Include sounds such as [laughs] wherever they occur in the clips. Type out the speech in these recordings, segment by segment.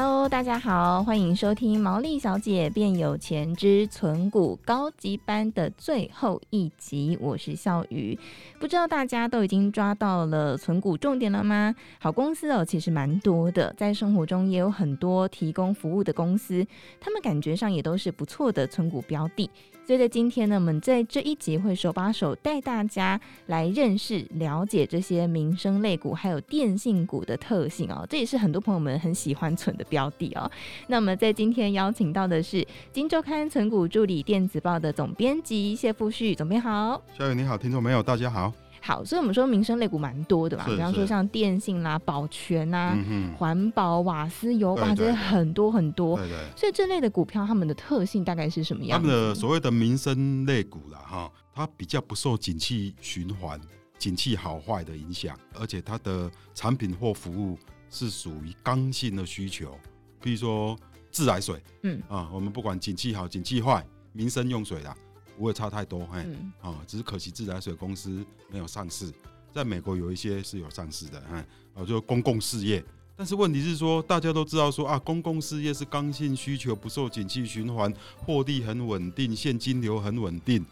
Hello，大家好，欢迎收听《毛利小姐变有钱之存股高级班》的最后一集，我是笑鱼。不知道大家都已经抓到了存股重点了吗？好公司哦，其实蛮多的，在生活中也有很多提供服务的公司，他们感觉上也都是不错的存股标的。所以在今天呢，我们在这一集会手把手带大家来认识、了解这些民生类股还有电信股的特性哦。这也是很多朋友们很喜欢存的标的哦。那么在今天邀请到的是《金周刊存股助理电子报》的总编辑谢富旭总编好，小雨你好，听众朋友大家好。好，所以我们说民生类股蛮多的嘛，比方说像电信啦、保全呐、环保、瓦斯、油吧这些很多很多。对对。所以这类的股票，它们的特性大概是什么样？他们的所谓的民生类股啦，哈，它比较不受景气循环、景气好坏的影响，而且它的产品或服务是属于刚性的需求，比如说自来水，嗯啊，我们不管景气好、景气坏，民生用水啦。不会差太多，嘿，啊、只是可惜自来水公司没有上市，在美国有一些是有上市的，哈，啊，就公共事业。但是问题是说，大家都知道说啊，公共事业是刚性需求，不受景气循环，获利很稳定，现金流很稳定。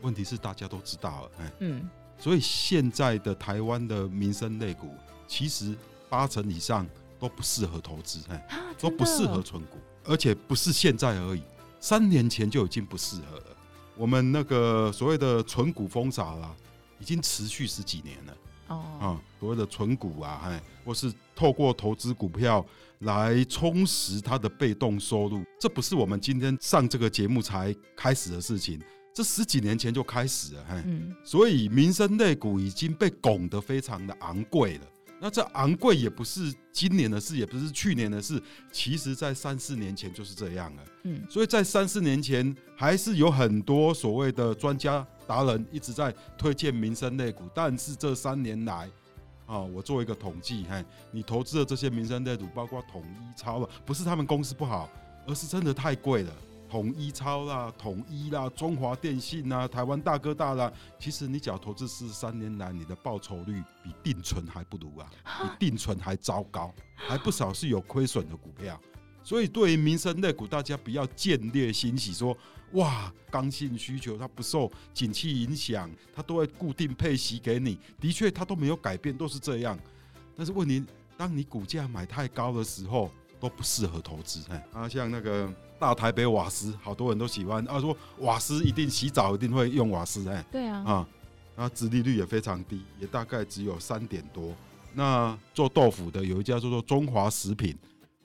问题是大家都知道了，嗯，所以现在的台湾的民生类股，其实八成以上都不适合投资，哎，都不适合存股，而且不是现在而已，三年前就已经不适合了。我们那个所谓的存股风潮啦，已经持续十几年了。哦，啊，所谓的存股啊，哎，或是透过投资股票来充实它的被动收入，这不是我们今天上这个节目才开始的事情，这十几年前就开始了。嗯，所以民生类股已经被拱得非常的昂贵了。那这昂贵也不是今年的事，也不是去年的事，其实在三四年前就是这样了。嗯，所以在三四年前，还是有很多所谓的专家达人一直在推荐民生类股，但是这三年来，啊，我做一个统计，嘿，你投资的这些民生类股，包括统一超了，不是他们公司不好，而是真的太贵了。统一超啦，统一啦，中华电信啦，台湾大哥大啦，其实你只要投资十三年来，你的报酬率比定存还不如啊，比定存还糟糕，还不少是有亏损的股票。所以对于民生类股，大家不要见猎心喜，说哇，刚性需求它不受景气影响，它都会固定配息给你，的确它都没有改变，都是这样。但是问题，当你股价买太高的时候，都不适合投资。哎，啊，像那个。大台北瓦斯，好多人都喜欢啊，说瓦斯一定洗澡一定会用瓦斯，哎，对啊，啊，那殖利率也非常低，也大概只有三点多。那做豆腐的有一家叫做中华食品，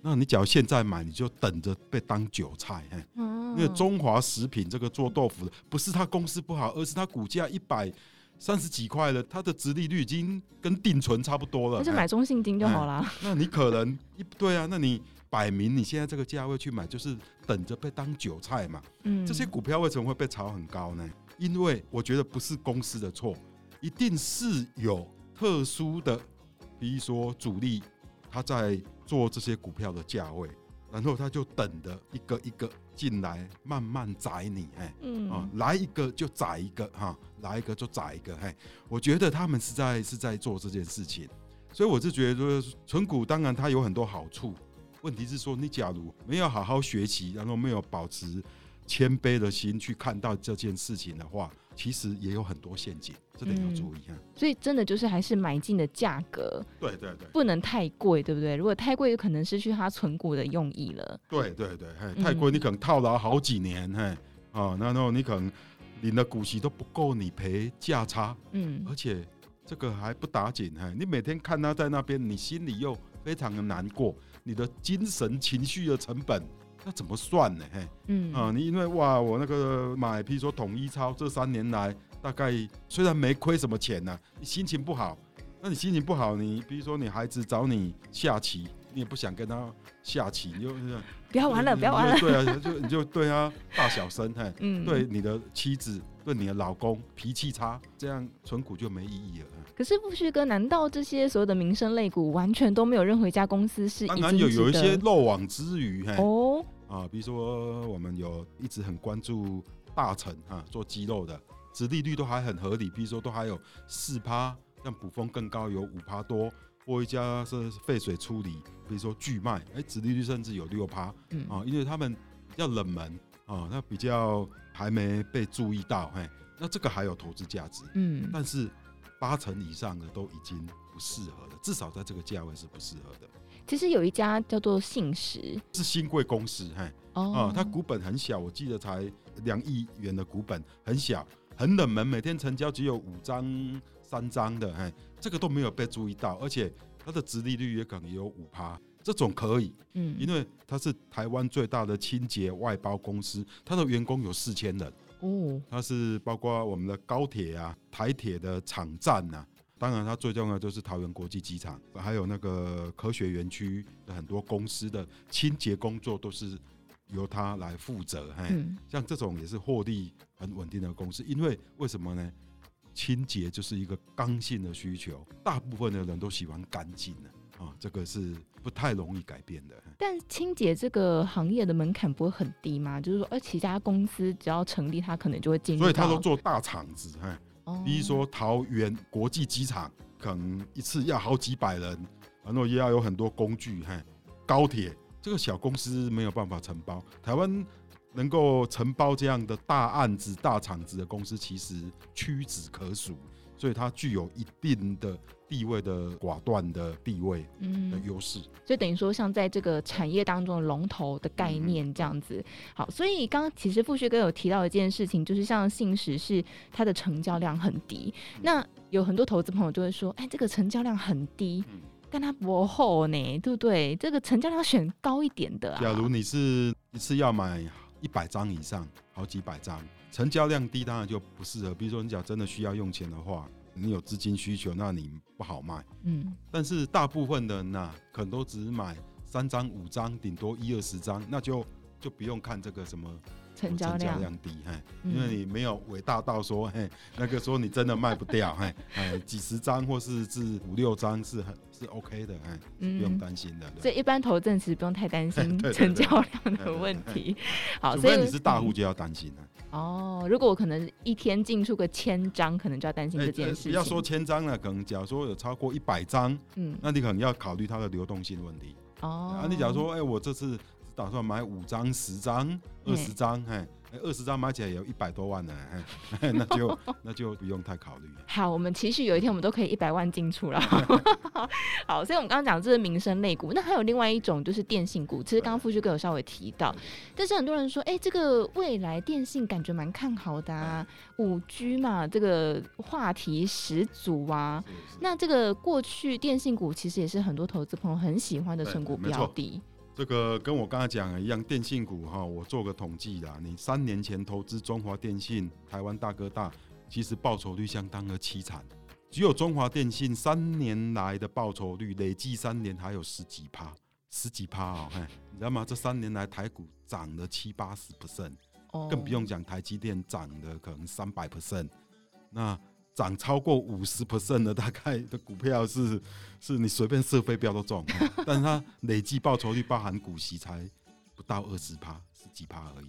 那你只要现在买，你就等着被当韭菜，哎，因为中华食品这个做豆腐的，不是他公司不好，而是他股价一百三十几块了，它的殖利率已经跟定存差不多了，那就买中信金就好了。那你可能一对啊，那你。摆明你现在这个价位去买，就是等着被当韭菜嘛。嗯，这些股票为什么会被炒很高呢？因为我觉得不是公司的错，一定是有特殊的，比如说主力他在做这些股票的价位，然后他就等着一个一个进来慢慢宰你，哎，嗯啊，来一个就宰一个哈，来一个就宰一个，嘿，我觉得他们是在是在做这件事情，所以我是觉得说存股当然它有很多好处。问题是说，你假如没有好好学习，然后没有保持谦卑的心去看到这件事情的话，其实也有很多陷阱，这点要注意啊、嗯。所以真的就是还是买进的价格，对对对，不能太贵，对不对？如果太贵，有可能失去它存股的用意了。对对对，嘿太贵你可能套牢好几年，嘿，啊，然后你可能领的股息都不够你赔价差，嗯，而且这个还不打紧，嘿，你每天看他在那边，你心里又非常的难过。你的精神情绪的成本，那怎么算呢？嘿，嗯。啊，你因为哇，我那个买，譬如说统一超，这三年来大概虽然没亏什么钱呐，你心情不好，那你心情不好，你比如说你孩子找你下棋，你也不想跟他下棋，你就不要玩了，不要玩了，对啊，就你就对他大小声，嘿，嗯，对你的妻子。对你的老公脾气差，这样存股就没意义了。可是富旭哥，难道这些所有的民生类股完全都没有任何一家公司是？当然有，有一些漏网之鱼。哦，啊，比如说我们有一直很关注大成啊，做鸡肉的，殖利率都还很合理，比如说都还有四趴，像补风更高有五趴多，或一家是废水处理，比如说巨卖，哎，殖利率甚至有六趴，嗯啊，因为他们比较冷门啊，那比较还没被注意到，嘿，那这个还有投资价值，嗯，但是八成以上的都已经不适合了，至少在这个价位是不适合的。其实有一家叫做信实，是新贵公司，嘿，哦，啊，它股本很小，我记得才两亿元的股本，很小，很冷门，每天成交只有五张、三张的，嘿，这个都没有被注意到，而且它的殖利率也可能有五趴，这种可以，嗯，因为它是台湾最大的清洁外包公司，它的员工有四千人，哦，它是包括我们的高铁啊、台铁的场站呐。当然，它最重要的就是桃园国际机场，还有那个科学园区的很多公司的清洁工作都是由它来负责。嘿，像这种也是获利很稳定的公司，因为为什么呢？清洁就是一个刚性的需求，大部分的人都喜欢干净的啊，这个是不太容易改变的。但清洁这个行业的门槛不会很低吗？就是说，而其他公司只要成立，它可能就会进入。所以，他都做大厂子，嘿。比如说桃园国际机场，可能一次要好几百人，然后也要有很多工具。嘿，高铁这个小公司没有办法承包。台湾能够承包这样的大案子、大厂子的公司，其实屈指可数。所以它具有一定的地位的寡断的地位的优势，嗯，所以等于说像在这个产业当中的龙头的概念这样子。嗯、好，所以刚刚其实富旭哥有提到一件事情，就是像信实是它的成交量很低，嗯、那有很多投资朋友就会说，哎，这个成交量很低，跟它薄厚呢，对不对？这个成交量选高一点的，啊。假如你是一次要买一百张以上，好几百张。成交量低，当然就不适合。比如说，你讲真的需要用钱的话，你有资金需求，那你不好卖。嗯。但是大部分的人呐，可能都只买三张、五张，顶多一二十张，那就就不用看这个什么。成交量低，嘿，因为你没有伟大到说，嘿，那个说你真的卖不掉，嘿，[laughs] 哎，几十张或是至五六张是很是 OK 的，哎，不用担心的。所以一般投证其实不用太担心 [laughs] 成交量的问题。好，所以你是大户就要担心了。哦，如果我可能一天进出个千张，可能就要担心这件事。不要说千张了，可能假如说有超过一百张，嗯，那你可能要考虑它的流动性问题。哦，啊，你假如说，哎，我这次。打算买五张、十张、二十张，嘿，二十张买起来也有一百多万呢，嘿，[laughs] 那就那就不用太考虑。好，我们其实有一天我们都可以一百万进出了。[laughs] 好，所以我们刚刚讲这是民生类股，那还有另外一种就是电信股。其实刚刚富旭哥有稍微提到，但是很多人说，哎、欸，这个未来电信感觉蛮看好的啊，五 G 嘛，这个话题十足啊。那这个过去电信股其实也是很多投资朋友很喜欢的存股标的。这个跟我刚才讲的一样，电信股哈，我做个统计啦。你三年前投资中华电信、台湾大哥大，其实报酬率相当的凄惨。只有中华电信三年来的报酬率累计三年还有十几趴，十几趴哦，嘿，你知道吗？这三年来台股涨了七八十 percent，更不用讲台积电涨了可能三百 percent。那涨超过五十 percent 的大概的股票是，[laughs] 是你随便射飞镖都中，[laughs] 但是它累计报酬率包含股息才不到二十趴，十几趴而已，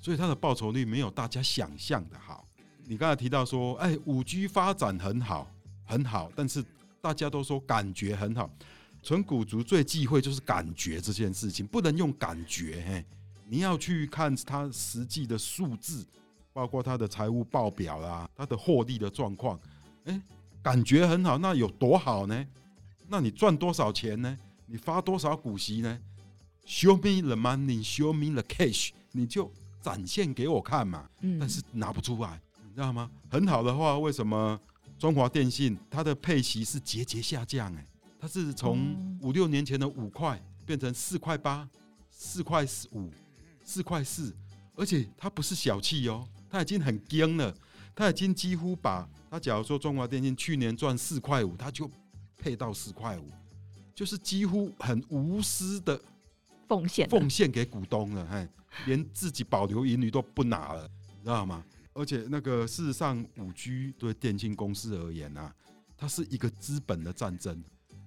所以它的报酬率没有大家想象的好。你刚才提到说，哎，五 G 发展很好，很好，但是大家都说感觉很好，存股族最忌讳就是感觉这件事情，不能用感觉，嘿，你要去看它实际的数字。包括它的财务报表啦，它的获利的状况，哎，感觉很好，那有多好呢？那你赚多少钱呢？你发多少股息呢？Show me the money, show me the cash，你就展现给我看嘛。嗯，但是拿不出来，你知道吗？很好的话，为什么中华电信它的配息是节节下降？哎，它是从五六年前的五块变成四块八、四块五、四块四，而且它不是小气哦。他已经很惊了，他已经几乎把他假如说中华电信去年赚四块五，他就配到四块五，就是几乎很无私的奉献奉献给股东了，嘿，连自己保留盈余都不拿了，你知道吗？而且那个事实上，五 G 对电信公司而言啊，它是一个资本的战争。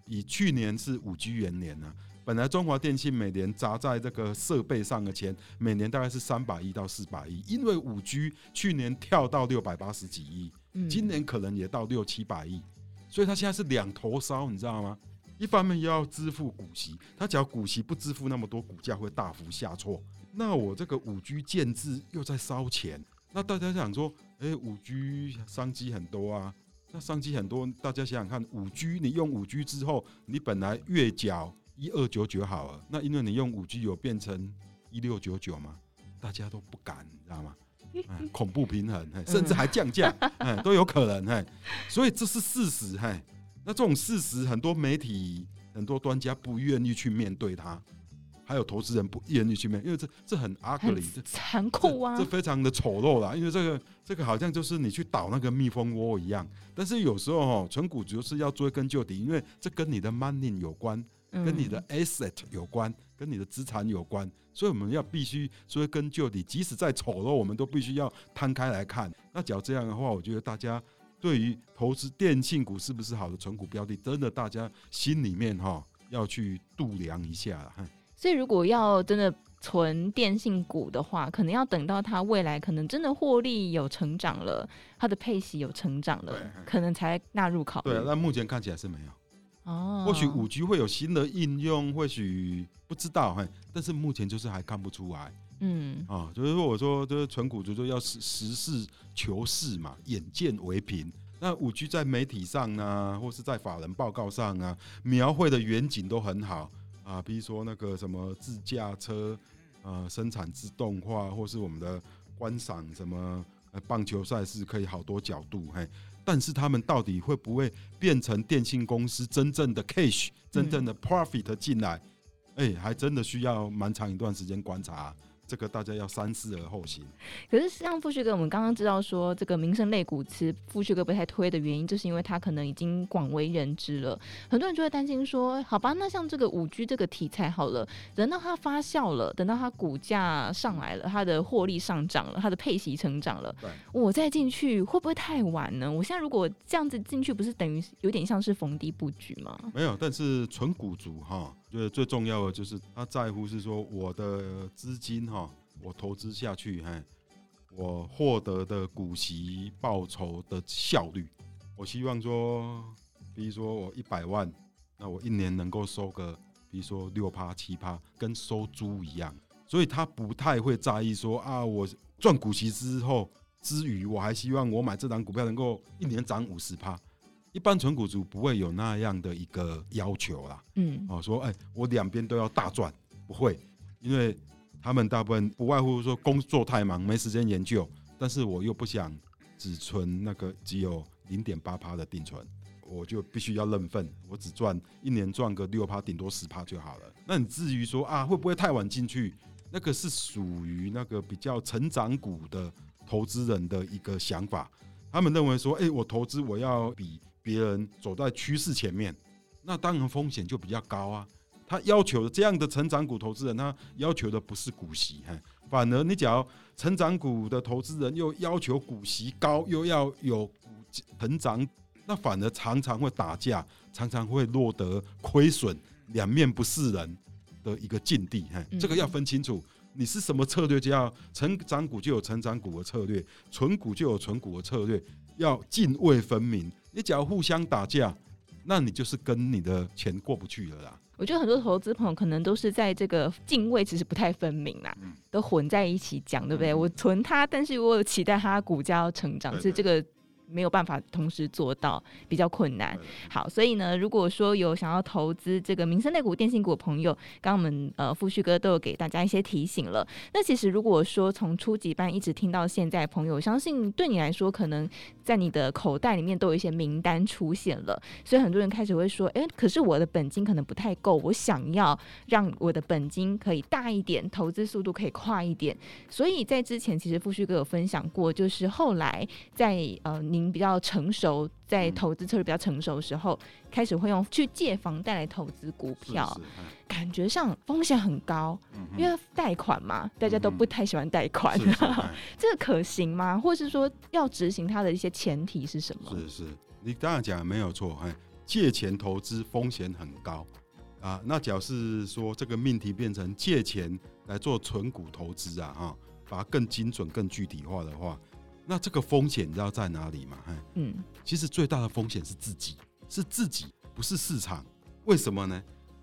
以去年是五 G 元年啊，本来中华电信每年砸在这个设备上的钱，每年大概是三百亿到四百亿，因为五 G 去年跳到六百八十几亿，今年可能也到六七百亿，所以它现在是两头烧，你知道吗？一方面又要支付股息，它只要股息不支付那么多，股价会大幅下挫。那我这个五 G 建制又在烧钱，那大家想说，哎，五 G 商机很多啊，那商机很多，大家想想看，五 G 你用五 G 之后，你本来月缴一二九九好了，那因为你用五 G 有变成一六九九吗？大家都不敢，你知道吗？哎、恐怖平衡，甚至还降价，[laughs] 哎，都有可能，哎，所以这是事实，哎。那这种事实，很多媒体、很多专家不愿意去面对它，还有投资人不愿意去面对，因为这这很 ugly，残酷啊，这，这非常的丑陋啦。因为这个这个好像就是你去倒那个蜜蜂窝一样。但是有时候哦，存股就是要追根究底，因为这跟你的 money 有关，跟你的 asset 有关，跟你的资产有关，所以我们要必须追根究底，即使再丑陋，我们都必须要摊开来看。那只要这样的话，我觉得大家。对于投资电信股是不是好的存股标的，真的大家心里面哈要去度量一下。所以如果要真的存电信股的话，可能要等到它未来可能真的获利有成长了，它的配息有成长了，可能才纳入考虑。对，那目前看起来是没有。哦，或许五 G 会有新的应用，或许不知道嘿。但是目前就是还看不出来。嗯啊，就是说，我说，就是存股，就说要实实事求是嘛，眼见为凭。那五 G 在媒体上啊，或是在法人报告上啊，描绘的远景都很好啊，比如说那个什么自驾车呃，生产自动化，或是我们的观赏什么棒球赛事，可以好多角度嘿。但是他们到底会不会变成电信公司真正的 cash、真正的 profit 进来？哎、欸，还真的需要蛮长一段时间观察。这个大家要三思而后行。可是像富旭哥，我们刚刚知道说，这个民生类股其实富旭哥不太推的原因，就是因为他可能已经广为人知了。很多人就会担心说，好吧，那像这个五 G 这个题材好了，等到它发酵了，等到它股价上来了，它的获利上涨了，它的配息成长了，我再进去会不会太晚呢？我现在如果这样子进去，不是等于有点像是逢低布局吗？没有，但是纯股族哈。觉得最重要的就是他在乎是说我的资金哈，我投资下去，嘿，我获得的股息报酬的效率，我希望说，比如说我一百万，那我一年能够收个，比如说六趴七趴，跟收租一样，所以他不太会在意说啊，我赚股息之后之余，我还希望我买这档股票能够一年涨五十趴。一般存股族不会有那样的一个要求啦，嗯，哦，说哎，我两边都要大赚，不会，因为他们大部分不外乎说工作太忙，没时间研究，但是我又不想只存那个只有零点八趴的定存，我就必须要认份，我只赚一年赚个六趴，顶多十趴就好了。那你至于说啊，会不会太晚进去？那个是属于那个比较成长股的投资人的一个想法，他们认为说，哎，我投资我要比。别人走在趋势前面，那当然风险就比较高啊。他要求的这样的成长股投资人，他要求的不是股息，哈反而你只要成长股的投资人又要求股息高，又要有股成长，那反而常常会打架，常常会落得亏损、两面不是人的一个境地。哈这个要分清楚，你是什么策略，就要成长股就有成长股的策略，存股就有存股的策略，要泾渭分明。你只要互相打架，那你就是跟你的钱过不去了啦。我觉得很多投资朋友可能都是在这个泾渭其实不太分明啦，都混在一起讲，对不对？我存它，但是我有期待它股价要成长，是这个。没有办法同时做到，比较困难。好，所以呢，如果说有想要投资这个民生类股、电信股的朋友，刚刚我们呃富旭哥都有给大家一些提醒了。那其实如果说从初级班一直听到现在，朋友相信对你来说，可能在你的口袋里面都有一些名单出现了。所以很多人开始会说：“诶，可是我的本金可能不太够，我想要让我的本金可以大一点，投资速度可以快一点。”所以在之前，其实富旭哥有分享过，就是后来在呃。您比较成熟，在投资策略比较成熟的时候，开始会用去借房贷来投资股票，感觉上风险很高，因为贷款嘛，大家都不太喜欢贷款，[laughs] 这个可行吗？或是说要执行它的一些前提是什么？是是，你当然讲的没有错，借钱投资风险很高，啊，那假如是说这个命题变成借钱来做存股投资啊，哈，把它更精准、更具体化的话，那这个风险你知道在哪里吗？嗯，其实最大的风险是自己，是自己，不是市场。为什么呢？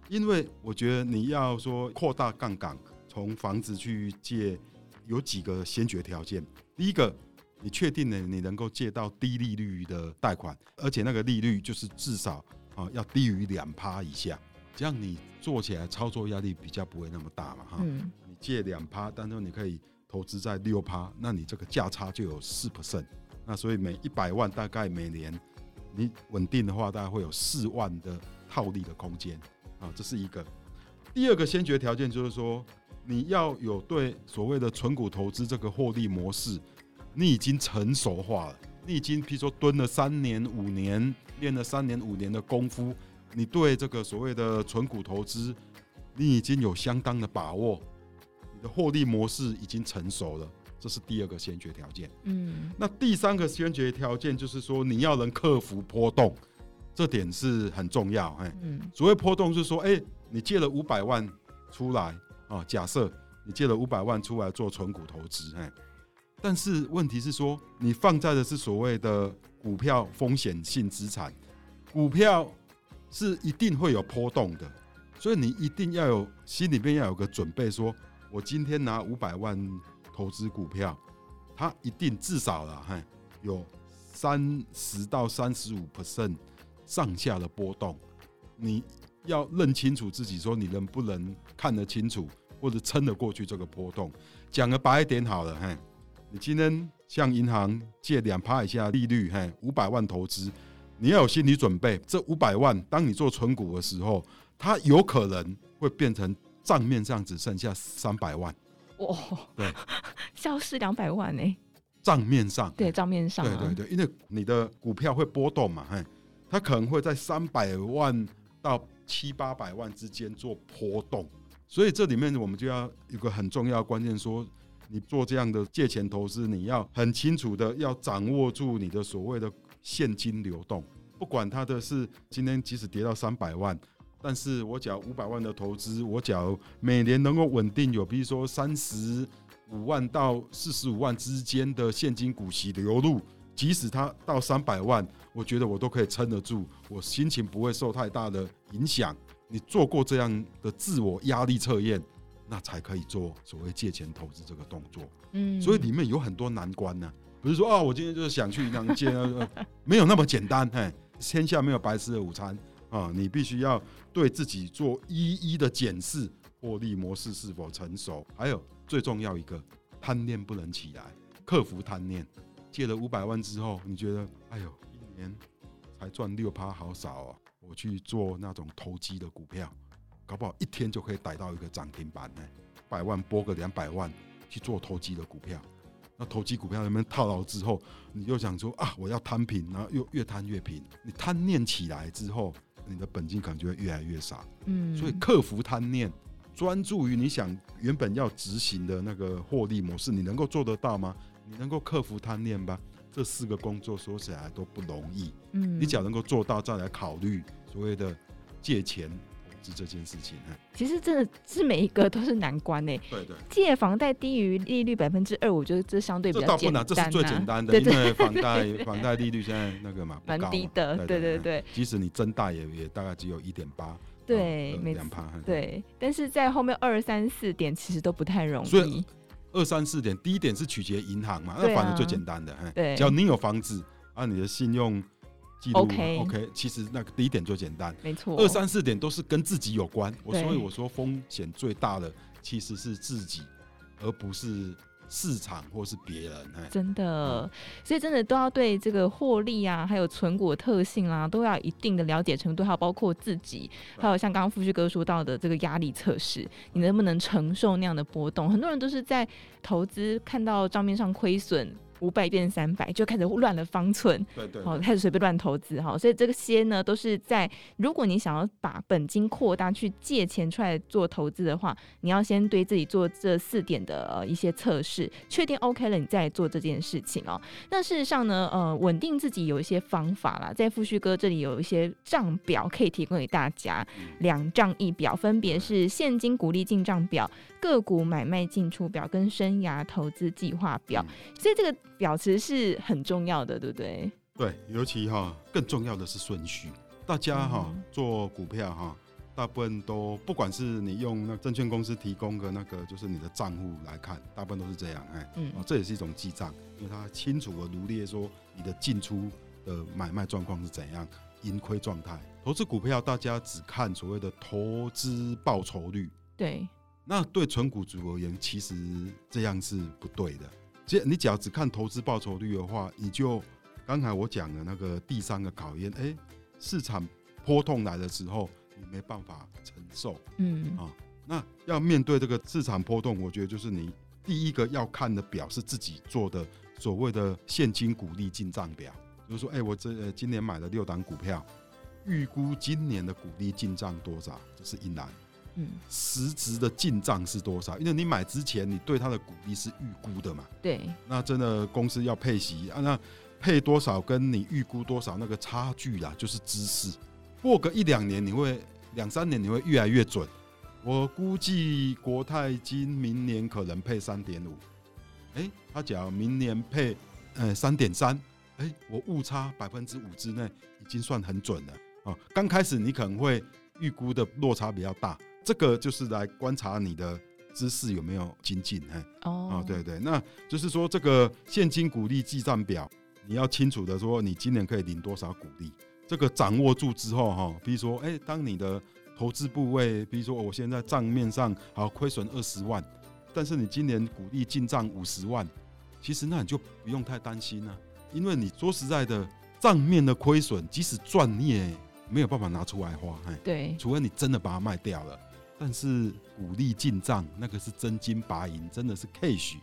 因为我觉得你要说扩大杠杆，从房子去借，有几个先决条件。第一个，你确定了，你能够借到低利率的贷款，而且那个利率就是至少啊要低于两趴以下。这样你做起来操作压力比较不会那么大嘛哈，嗯、你借两趴，但是你可以投资在六趴，那你这个价差就有四 percent，那所以每一百万大概每年你稳定的话，大概会有四万的套利的空间啊，这是一个。第二个先决条件就是说，你要有对所谓的存股投资这个获利模式，你已经成熟化了，你已经譬如说蹲了三年五年，练了三年五年的功夫。你对这个所谓的存股投资，你已经有相当的把握，你的获利模式已经成熟了，这是第二个先决条件。嗯，那第三个先决条件就是说，你要能克服波动，这点是很重要。哎，嗯，所谓波动就是说，哎，你借了五百万出来啊，假设你借了五百万出来做存股投资，哎，但是问题是说，你放在的是所谓的股票风险性资产，股票。是一定会有波动的，所以你一定要有心里面要有个准备，说我今天拿五百万投资股票，它一定至少了哈，有三十到三十五 percent 上下的波动，你要认清楚自己，说你能不能看得清楚，或者撑得过去这个波动。讲个白一点好了，哈，你今天向银行借两趴以下利率，哈，五百万投资。你要有心理准备，这五百万，当你做存股的时候，它有可能会变成账面上只剩下三百万。哇，对，[laughs] 消失两百万呢？账面上，对，账面上，对对对，因为你的股票会波动嘛，嘿，它可能会在三百万到七八百万之间做波动，所以这里面我们就要有个很重要的关键，说你做这样的借钱投资，你要很清楚的要掌握住你的所谓的。现金流动，不管它的是今天即使跌到三百万，但是我缴五百万的投资，我缴每年能够稳定有，比如说三十五万到四十五万之间的现金股息流入，即使它到三百万，我觉得我都可以撑得住，我心情不会受太大的影响。你做过这样的自我压力测验，那才可以做所谓借钱投资这个动作。嗯，所以里面有很多难关呢。不是说啊，我今天就是想去银行借，没有那么简单。嘿，天下没有白吃的午餐啊！你必须要对自己做一一的检视，获利模式是否成熟。还有最重要一个，贪念不能起来，克服贪念。借了五百万之后，你觉得哎呦，一年才赚六趴，好少哦。我去做那种投机的股票，搞不好一天就可以逮到一个涨停板呢。百万拨个两百万去做投机的股票。那投机股票里面套牢之后，你又想说啊，我要摊平，然后又越摊越平。你贪念起来之后，你的本金可能就会越来越少。嗯，所以克服贪念，专注于你想原本要执行的那个获利模式，你能够做得到吗？你能够克服贪念吧？这四个工作说起来都不容易。嗯，你只要能够做到，再来考虑所谓的借钱。是这件事情，其实真的是每一个都是难关呢。对对，借房贷低于利率百分之二，我觉得这相对比较简单。这倒不难，这是最简单的，因为房贷 [laughs] 房贷利率现在那个嘛，蛮低的。对对对，即使你增大也也大概只有一点八，对，两趴。对，但是在后面二三四点其实都不太容易。所以二三四点，第一点是取决银行嘛，那反正最简单的，对，只要你有房子，按你的信用。OK OK，其实那个第一点最简单，没错。二三四点都是跟自己有关，我所以我说风险最大的其实是自己，而不是市场或是别人。真的，所以真的都要对这个获利啊，还有存股特性啦、啊，都要一定的了解程度，还有包括自己，还有像刚刚富旭哥说到的这个压力测试，你能不能承受那样的波动？很多人都是在投资看到账面上亏损。五百变三百，就开始乱了方寸，对对，好，开始随便乱投资哈。所以这个些呢，都是在如果你想要把本金扩大，去借钱出来做投资的话，你要先对自己做这四点的一些测试，确定 OK 了，你再做这件事情哦。那事实上呢，呃，稳定自己有一些方法啦，在富旭哥这里有一些账表可以提供给大家，两账一表，分别是现金股利进账表、个股买卖进出表跟生涯投资计划表。所以这个表其实是很重要的，对不对？对，尤其哈，更重要的是顺序。大家哈、嗯、做股票哈，大部分都不管是你用那证券公司提供的那个，就是你的账户来看，大部分都是这样，哎，嗯，哦，这也是一种记账，因为它清楚的罗列说你的进出的买卖状况是怎样，盈亏状态。投资股票，大家只看所谓的投资报酬率，对，那对纯股族而言，其实这样是不对的。其实你只要只看投资报酬率的话，你就刚才我讲的那个第三个考验，哎，市场波动来的时候，你没办法承受，嗯啊，那要面对这个市场波动，我觉得就是你第一个要看的表是自己做的所谓的现金股利进账表，就是说，哎，我这今年买了六档股票。预估今年的股利进账多少？这是一栏。嗯，实质的进账是多少？因为你买之前，你对它的股利是预估的嘛。对。那真的公司要配息啊，那配多少跟你预估多少那个差距啦，就是知识。过个一两年，你会两三年，你会越来越准。我估计国泰金明年可能配三点五。哎，他讲明年配呃三点三。哎，我误差百分之五之内，已经算很准了。啊，刚开始你可能会预估的落差比较大，这个就是来观察你的知识有没有精进。哎，哦，对对，那就是说这个现金股利记账表，你要清楚的说，你今年可以领多少股利，这个掌握住之后，哈，比如说，哎，当你的投资部位，比如说我现在账面上好亏损二十万，但是你今年股利进账五十万，其实那你就不用太担心了，因为你说实在的，账面的亏损即使赚你也。没有办法拿出来花，对，除非你真的把它卖掉了。但是股利进账那个是真金白银，真的是 cash，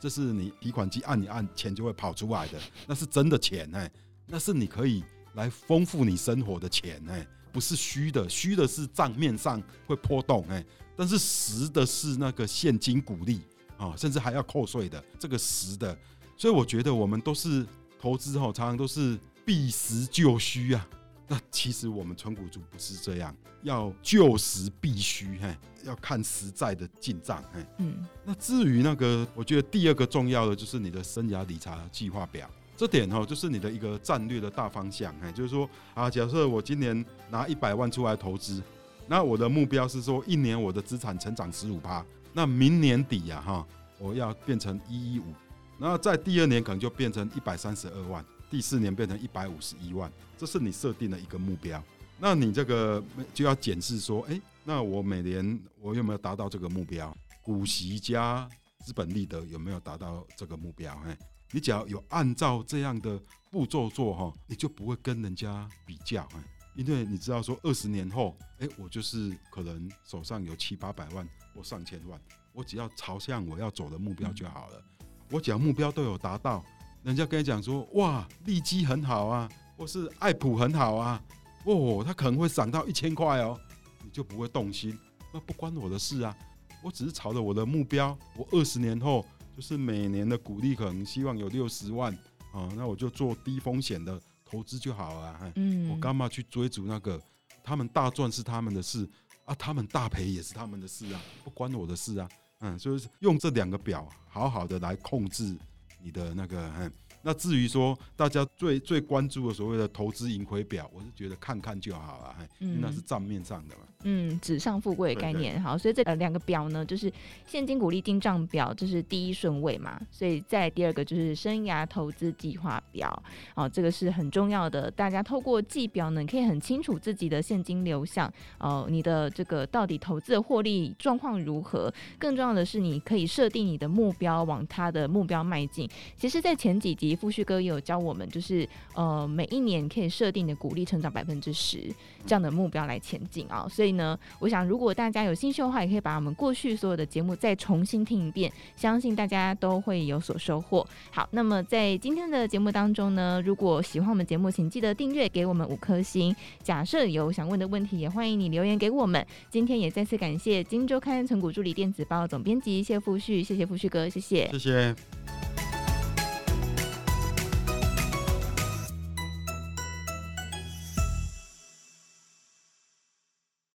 这是你提款机按一按，钱就会跑出来的，那是真的钱哎，那是你可以来丰富你生活的钱哎，不是虚的，虚的是账面上会波动哎，但是实的是那个现金股利啊，甚至还要扣税的这个实的，所以我觉得我们都是投资后，常常都是避实就虚啊。那其实我们存股族不是这样，要就实必须，嘿，要看实在的进账，嘿，嗯。那至于那个，我觉得第二个重要的就是你的生涯理财计划表，这点哈，就是你的一个战略的大方向，嘿，就是说啊，假设我今年拿一百万出来投资，那我的目标是说一年我的资产成长十五趴，那明年底呀，哈，我要变成一一五，然后在第二年可能就变成一百三十二万。第四年变成一百五十一万，这是你设定的一个目标。那你这个就要检视说，哎，那我每年我有没有达到这个目标？股息加资本利得有没有达到这个目标？哎，你只要有按照这样的步骤做哈，你就不会跟人家比较。哎，因为你知道说二十年后，哎，我就是可能手上有七八百万或上千万，我只要朝向我要走的目标就好了。我只要目标都有达到。人家跟你讲说，哇，利基很好啊，或是爱普很好啊，哦，它可能会涨到一千块哦，你就不会动心，那不关我的事啊，我只是朝着我的目标，我二十年后就是每年的股利可能希望有六十万啊，那我就做低风险的投资就好了，嗯，我干嘛去追逐那个？他们大赚是他们的事啊，他们大赔也是他们的事啊，不关我的事啊，嗯，所以用这两个表好好的来控制。你的那个，嗯，那至于说大家最最关注的所谓的投资盈亏表，我是觉得看看就好了，嗯，那是账面上的嘛。嗯，纸上富贵概念，好，所以这呃两个表呢，就是现金股利进账表，这是第一顺位嘛，所以再第二个就是生涯投资计划表，哦，这个是很重要的，大家透过计表呢，可以很清楚自己的现金流向，哦，你的这个到底投资的获利状况如何，更重要的是你可以设定你的目标，往它的目标迈进。其实，在前几集，富旭哥也有教我们，就是呃，每一年可以设定的股利成长百分之十这样的目标来前进啊。所以呢，我想如果大家有兴趣的话，也可以把我们过去所有的节目再重新听一遍，相信大家都会有所收获。好，那么在今天的节目当中呢，如果喜欢我们节目，请记得订阅，给我们五颗星。假设有想问的问题，也欢迎你留言给我们。今天也再次感谢《今周刊存股助理电子报》总编辑谢富旭，谢谢富旭哥，谢谢，谢谢。